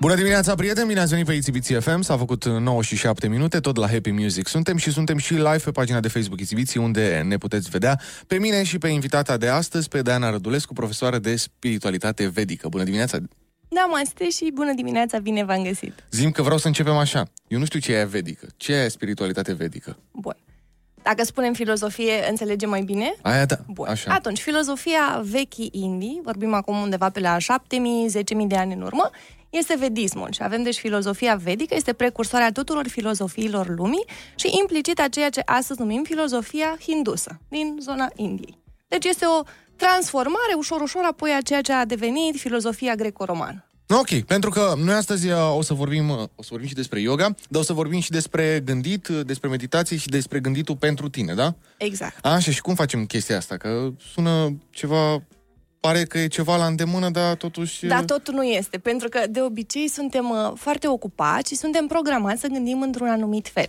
Bună dimineața, prieteni! Bine ați venit pe Itzibiții FM. S-a făcut 9 și 7 minute, tot la Happy Music. Suntem și suntem și live pe pagina de Facebook Itzibiții, unde ne puteți vedea pe mine și pe invitata de astăzi, pe Diana Rădulescu, profesoară de spiritualitate vedică. Bună dimineața! Namaste și bună dimineața, bine v-am găsit. Zim că vreau să începem așa. Eu nu știu ce e vedică. Ce e spiritualitate vedică? Bun. Dacă spunem filozofie, înțelegem mai bine? Aia da, Bun. așa. Atunci, filozofia vechii indii, vorbim acum undeva pe la 7.000-10.000 de ani în urmă, este vedismul și avem deci filozofia vedică, este precursoarea tuturor filozofiilor lumii și implicit a ceea ce astăzi numim filozofia hindusă, din zona Indiei. Deci este o transformare ușor-ușor apoi a ceea ce a devenit filozofia greco-romană. Ok, pentru că noi astăzi uh, o să vorbim, uh, o să vorbim și despre yoga, dar o să vorbim și despre gândit, uh, despre meditație și despre gânditul pentru tine, da? Exact. Așa, și cum facem chestia asta? Că sună ceva, pare că e ceva la îndemână, dar totuși... Dar totul nu este, pentru că de obicei suntem uh, foarte ocupați și suntem programați să gândim într-un anumit fel.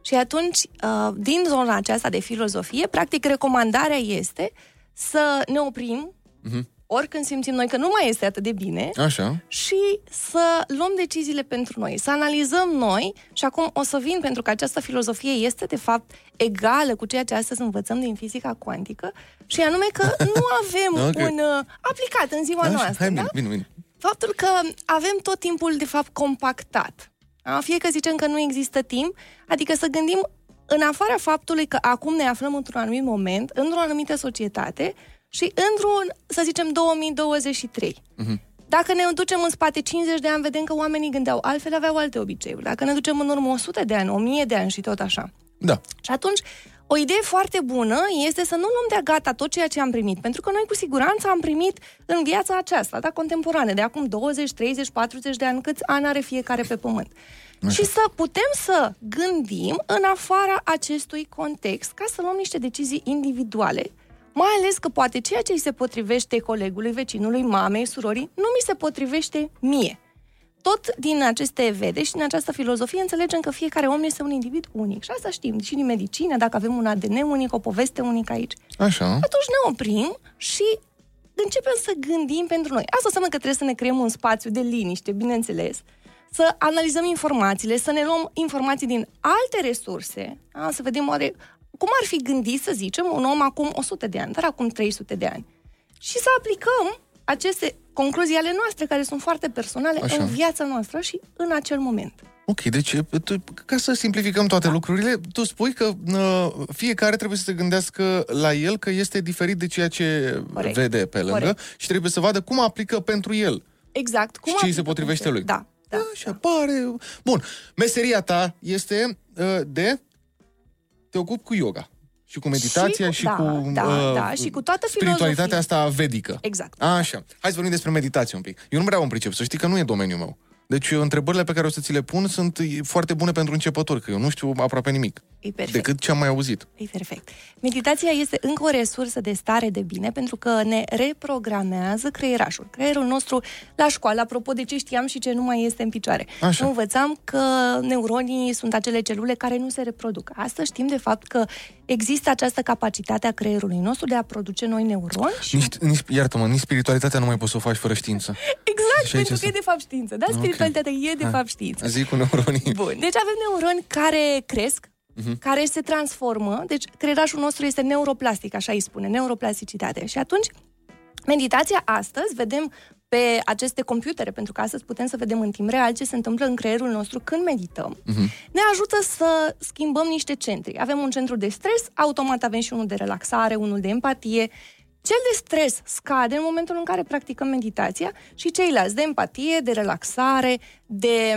Și atunci, uh, din zona aceasta de filozofie, practic recomandarea este să ne oprim Mhm. oricând simțim noi că nu mai este atât de bine Așa. și să luăm deciziile pentru noi, să analizăm noi și acum o să vin pentru că această filozofie este de fapt egală cu ceea ce astăzi învățăm din fizica cuantică și anume că nu avem Ok. un uh, aplicat în ziua Așa, noastră, hai, da? bine, bine, bine. faptul că avem tot timpul, de fapt, compactat. Da? Fie că zicem că nu există timp, adică să gândim în afara faptului că acum ne aflăm într-un anumit moment, într-o anumită societate și într-un, să zicem, 2023. Mhm. Dacă ne ducem în spate 50 de ani, vedem că oamenii gândeau altfel, aveau alte obiceiuri. Dacă ne ducem în urmă 100 de ani, 1000 de ani și tot așa. Da. Și atunci, o idee foarte bună este să nu luăm de gata tot ceea ce am primit, pentru că noi cu siguranță am primit în viața aceasta, da, contemporană, de acum 20, 30, 40 de ani, câți ani are fiecare pe pământ. Și să putem să gândim în afara acestui context, ca să luăm niște decizii individuale, mai ales că poate ceea ce îi se potrivește colegului, vecinului, mamei, surorii, nu mi se potrivește mie tot din aceste vede și din această filozofie înțelegem că fiecare om este un individ unic. Și asta știm și din medicină, dacă avem un ADN unic, o poveste unică aici. Așa. Atunci ne oprim și începem să gândim pentru noi. Asta înseamnă că trebuie să ne creăm un spațiu de liniște, bineînțeles, să analizăm informațiile, să ne luăm informații din alte resurse, da? să vedem oare cum ar fi gândit, să zicem, un om acum 100 de ani, dar acum 300 de ani. Și să aplicăm aceste concluzii ale noastre, care sunt foarte personale, Așa. în viața noastră și în acel moment. Ok, deci tu, ca să simplificăm toate lucrurile, tu spui că uh, fiecare trebuie să se gândească la el că este diferit de ceea ce Corect. vede pe lângă Corect. și trebuie să vadă cum aplică pentru el. Exact. Cum Și ce îi se aplică potrivește pentru- lui. Da. da. Așa pare. Bun. Meseria ta este uh, de te ocupi cu yoga și cu meditația și, da, cu da, uh, da, și cu toată spiritualitatea filozofia. asta vedică. Exact. Așa. Hai să vorbim despre meditație un pic. Eu nu prea îmi pricep, să știi că nu e domeniul meu. Deci întrebările pe care o să ți le pun sunt foarte bune pentru începători, că eu nu știu aproape nimic. E perfect. Decât ce am mai auzit. E perfect. Meditația este încă o resursă de stare de bine pentru că ne reprogramează creierașul. Creierul nostru la școală, apropo de ce știam și ce nu mai este în picioare. Așa. Învățam că neuronii sunt acele celule care nu se reproduc. Astăzi știm de fapt că există această capacitate a creierului nostru de a produce noi neuroni și Nici, nici, iartă-mă, nici spiritualitatea nu mai poți să o faci fără știință. Exact, Și aici pentru că asta. e de fapt știință. Da, Ok. spiritualitatea e de Hai. fapt știință. Zic cu neuronii. Bun, deci avem neuroni care cresc, Mhm. care se transformă, deci creierașul nostru este neuroplastic, așa îi spune, neuroplasticitate. Și atunci, meditația astăzi, vedem pe aceste computere, pentru că astăzi putem să vedem în timp real ce se întâmplă în creierul nostru când medităm, Mhm. ne ajută să schimbăm niște centri. Avem un centru de stres, automat avem și unul de relaxare, unul de empatie. Cel de stres scade în momentul în care practicăm meditația și ceilalți de empatie, de relaxare, de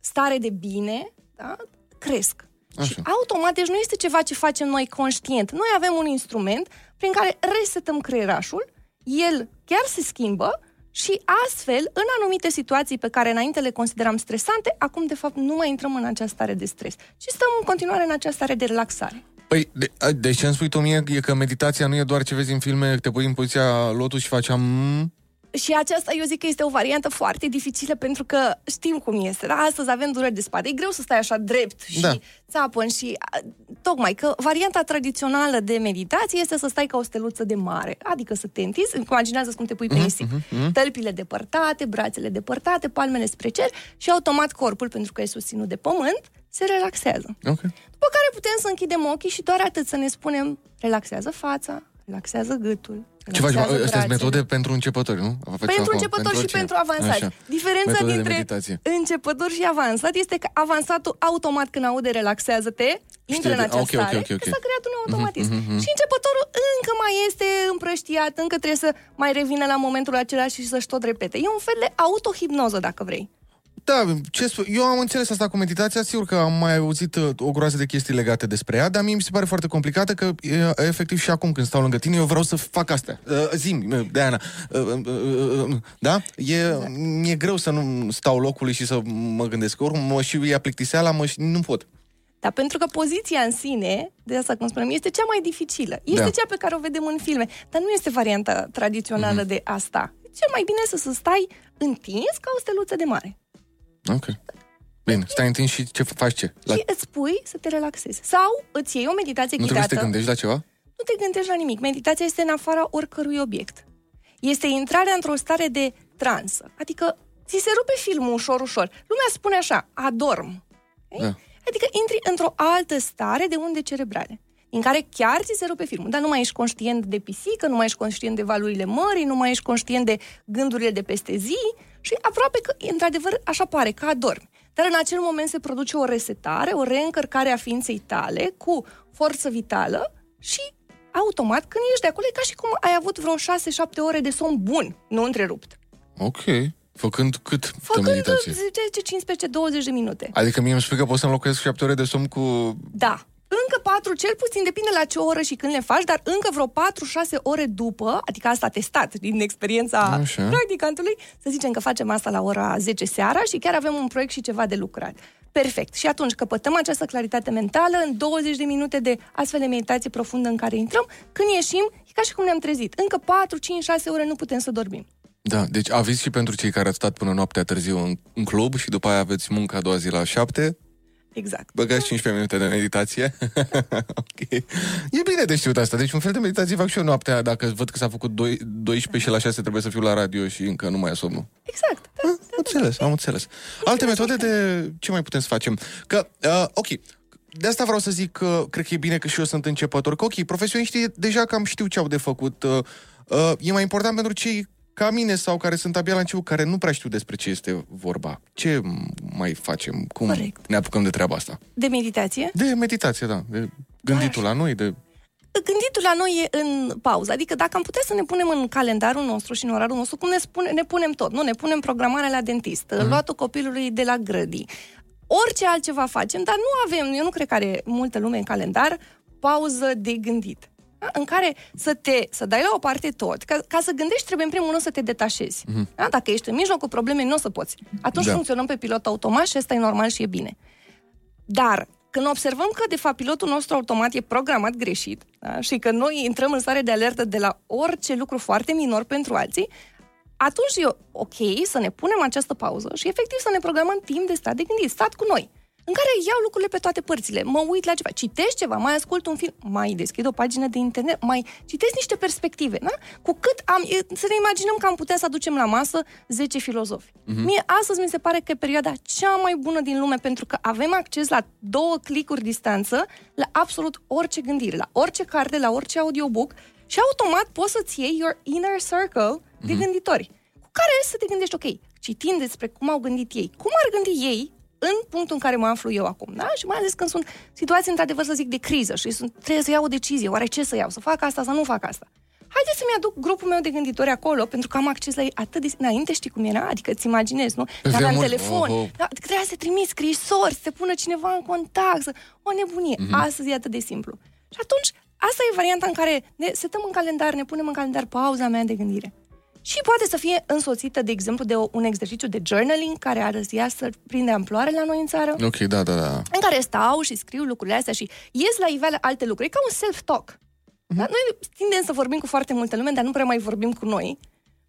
stare de bine, da? cresc. Așa. Și automat, deci nu este ceva ce facem noi conștient. Noi avem un instrument prin care resetăm creierașul, el chiar se schimbă și astfel, în anumite situații pe care înainte le consideram stresante, acum de fapt nu mai intrăm în această stare de stres și stăm în continuare în această stare de relaxare. Păi, de, a, deci ce îmi spui tu mie e că meditația nu e doar ce vezi în filme, te pui în poziția lotus și faci am... și aceasta eu zic că este o variantă foarte dificilă pentru că știm cum este. Da? Astăzi avem dureri de spate. E greu să stai așa drept și Da. țapăn și a, tocmai că varianta tradițională de meditație este să stai ca o steluță de mare. Adică să te întinzi, imaginează cum te pui pe nisip. Tălpile depărtate, brațele depărtate, palmele spre cer și automat corpul, pentru că e susținut de pământ, se relaxează. Ok. După care putem să închidem ochii și doar atât să ne spunem relaxează fața, relaxează gâtul, Ce faci? relaxează Astea sunt brațele. metode pentru începători, nu? Facem Pentru acum, începători și oricine. pentru avansați. Așa. Diferența Metode de dintre meditație. începător și avansat este că avansatul automat când aude relaxează-te, intră Știe în de- această ok, ok, stare, ok, ok. că s-a creat un automatism. Mhm, mhm, mhm. Și începătorul încă mai este împrăștiat, încă trebuie să mai revină la momentul acela și să-și tot repete. E un fel de autohipnoză, dacă vrei. Da, ce spun? eu am înțeles asta cu meditația, sigur că am mai auzit uh, o groază de chestii legate despre ea, dar mie mi se pare foarte complicată că e, efectiv și acum când stau lângă tine, eu vreau să fac astea. Uh, zim, uh, Diana. Uh, uh, uh, uh, da? E, Exact. mi-e greu să nu stau locului și să mă gândesc. Oricum, mă și ia plictiseala, mă și nu pot. Dar pentru că poziția în sine, de asta cum spunem, este cea mai dificilă. Este Da. cea pe care o vedem în filme, dar nu este varianta tradițională de asta. Cel mai bine este să stai întins ca o steluță de mare. Ok. Bine, stai întins și ce faci ce? La... Și îți spui să te relaxezi. Sau îți iei o meditație Nu trebuie ghidată. să te gândești la ceva? Nu te gândești la nimic. Meditația este în afara oricărui obiect. Este intrarea într-o stare de transă. Adică ți se rupe filmul ușor, ușor. Lumea spune așa, adorm. Da. Adică intri într-o altă stare de unde cerebrale, în care chiar ți se rupe filmul. Dar nu mai ești conștient de pisică, nu mai ești conștient de valurile mării, nu mai ești conștient de gândurile de peste zi și aproape că, într-adevăr, așa pare, că adormi. Dar în acel moment se produce o resetare, o reîncărcare a ființei tale cu forță vitală și automat, când ești de acolo, e ca și cum ai avut vreo 6-7 ore de somn bun, nu întrerupt. Ok. Făcând cât de Făcând meditație? 10, 15, 20 de minute. Adică mie îmi spui că pot să înlocuiesc șapte ore de somn cu... Da. Încă patru, cel puțin, depinde la ce oră și când le faci, dar încă vreo 4-6 ore după, adică asta testat din experiența Așa. practicantului, să zicem că facem asta la ora 10 seara și chiar avem un proiect și ceva de lucrat. Perfect. Și atunci căpătăm această claritate mentală în 20 de minute de astfel de meditație profundă în care intrăm, când ieșim, e ca și cum ne-am trezit. Încă 4, 5, 6 ore nu putem să dormim. Da, deci aviz și pentru cei care ați stat până noaptea târziu în, în club și după aia aveți munca a doua zi la șapte, Exact. băgați 15 minute de meditație. ok. E bine de știut asta. Deci un fel de meditație fac și eu noaptea dacă văd că s-a făcut doi- 12 și la 6 trebuie să fiu la radio și încă nu mai e somnul. Exact. Da, Am înțeles, am înțeles. Alte metode de ce mai putem să facem? Că, uh, ok, de asta vreau să zic că cred că e bine că și eu sunt începător. Că, ok, profesioniștii deja cam știu ce au de făcut. Uh, uh, e mai important pentru cei ca mine sau care sunt abia la început, care nu prea știu despre ce este vorba. Ce mai facem? Cum Corect. ne apucăm de treaba asta? De meditație? De meditație, da. De gânditul la noi, de... Gânditul la noi e în pauză. Adică dacă am putea să ne punem în calendarul nostru și în orarul nostru, cum ne, spune, ne punem tot, nu? Ne punem programarea la dentist, uh-huh. luatul copilului de la grădii, orice altceva facem, dar nu avem, eu nu cred că are multă lume în calendar, pauză de gândit. Da? În care să te, să dai la o parte tot, ca, ca să gândești trebuie în primul rând să te detașezi. Uh-huh. Da? Dacă ești în mijlocul problemei, nu o să poți. Atunci Da. da. funcționăm pe pilot automat și asta e normal și e bine. Dar când observăm că, de fapt, pilotul nostru automat e programat greșit da? și că noi intrăm în stare de alertă de la orice lucru foarte minor pentru alții, atunci e ok să ne punem această pauză și efectiv să ne programăm timp de stat de gândit, stat cu noi, în care iau lucrurile pe toate părțile, mă uit la ceva, citesc ceva, mai ascult un film, mai deschid o pagină de internet, mai citesc niște perspective, da? Cu cât am, e, să ne imaginăm că am putea să aducem la masă 10 filozofi. Mm-hmm. Mie astăzi mi se pare că e perioada cea mai bună din lume pentru că avem acces la două clicuri distanță la absolut orice gândire, la orice carte, la orice audiobook și automat poți să-ți iei your inner circle de gânditori cu care să te gândești, ok, citind despre cum au gândit ei, cum ar gândi ei în punctul în care mă aflu eu acum, da? Și mai ales când sunt situații, într-adevăr, să zic, de criză și sunt, trebuie să iau o decizie, oare ce să iau, să fac asta, să nu fac asta. Haideți să-mi aduc grupul meu de gânditori acolo, pentru că am acces la ei atât de... Înainte știi cum era? Adică îți imaginezi, nu? Pe N-aveam vremuri, telefon, oh, oh. da, trebuia să trimiți scrisori, să te pună cineva în contact, să... o nebunie. Mhm. Mm-hmm. Astăzi e atât de simplu. Și atunci, asta e varianta în care ne setăm în calendar, ne punem în calendar pauza mea de gândire. Și poate să fie însoțită, de exemplu, de o, un exercițiu de journaling, care ar ea să prinde amploare la noi în țară, Ok, da, da, da. în care stau și scriu lucrurile astea și ies la iveală alte lucruri. E ca un self-talk. Da? Noi tindem să vorbim cu foarte multă lume, dar nu prea mai vorbim cu noi.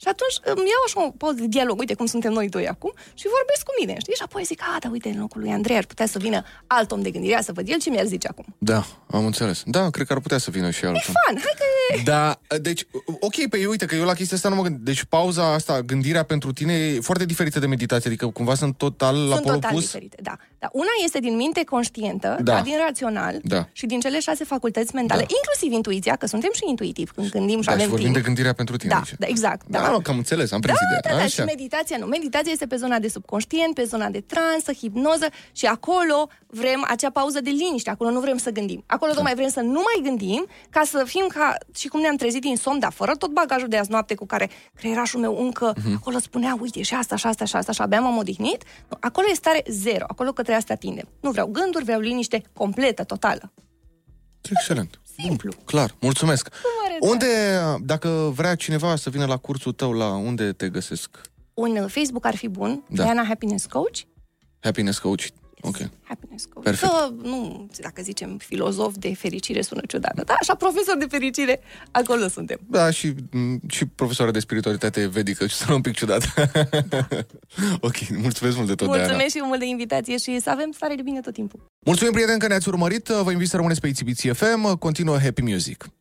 Și atunci îmi iau așa o pauză de dialog, uite cum suntem noi doi acum, și vorbesc cu mine, știi? Și apoi zic, a, da, uite, în locul lui Andrei ar putea să vină alt om de gândire, să văd el ce mi-ar zice acum. Da, am înțeles. Da, cred că ar putea să vină și altul. E fan, hai că e... Da, deci, ok, pe eu uite că eu la chestia asta nu mă gândesc. Deci pauza asta, gândirea pentru tine e foarte diferită de meditație, adică cumva sunt total la Sunt pol total opus. diferite, da. da. Una este din minte conștientă, Da. da. din rațional Da. și din cele șase facultăți mentale, Da. inclusiv intuiția, că suntem și intuitivi când gândim și Da, și avem vorbim timp. de gândirea pentru tine Da, aici. da, exact. Da, Da. Nu, că am înțeles, am prins Da, ideea. da, da, și Așa. meditația nu. Meditația este pe zona de subconștient, pe zona de transă, hipnoză și acolo vrem acea pauză de liniște, acolo nu vrem să gândim. Acolo Da. tocmai vrem să nu mai gândim ca să fim ca și cum ne-am trezit din somn, dar fără tot bagajul de azi noapte cu care creierașul meu încă Mhm. acolo spunea, uite, și asta, și asta, și asta, și abia m-am odihnit. Nu, acolo e stare zero, acolo către asta tindem. Nu vreau gânduri, vreau liniște completă, totală. Excelent. Simplu. Bun, clar, mulțumesc. mare drag. Unde, dacă vrea cineva să vină la cursul tău, la unde te găsesc? Un uh, Facebook ar fi bun, Da. Diana Happiness Coach, Happiness Coach. Ok. Happiness coach. Perfect. Că, nu, dacă zicem filozof de fericire sună ciudat, da? Așa, profesor de fericire, acolo suntem. Da, și, m, și profesoara de spiritualitate vedică, și sună un pic ciudat. ok, mulțumesc mult de tot, Diana. Mulțumesc și eu mult de invitație și să avem stare de bine tot timpul. Mulțumim, prieteni, că ne-ați urmărit. Vă invit să rămâneți pe Ițibiții FM. Continuă Happy Music.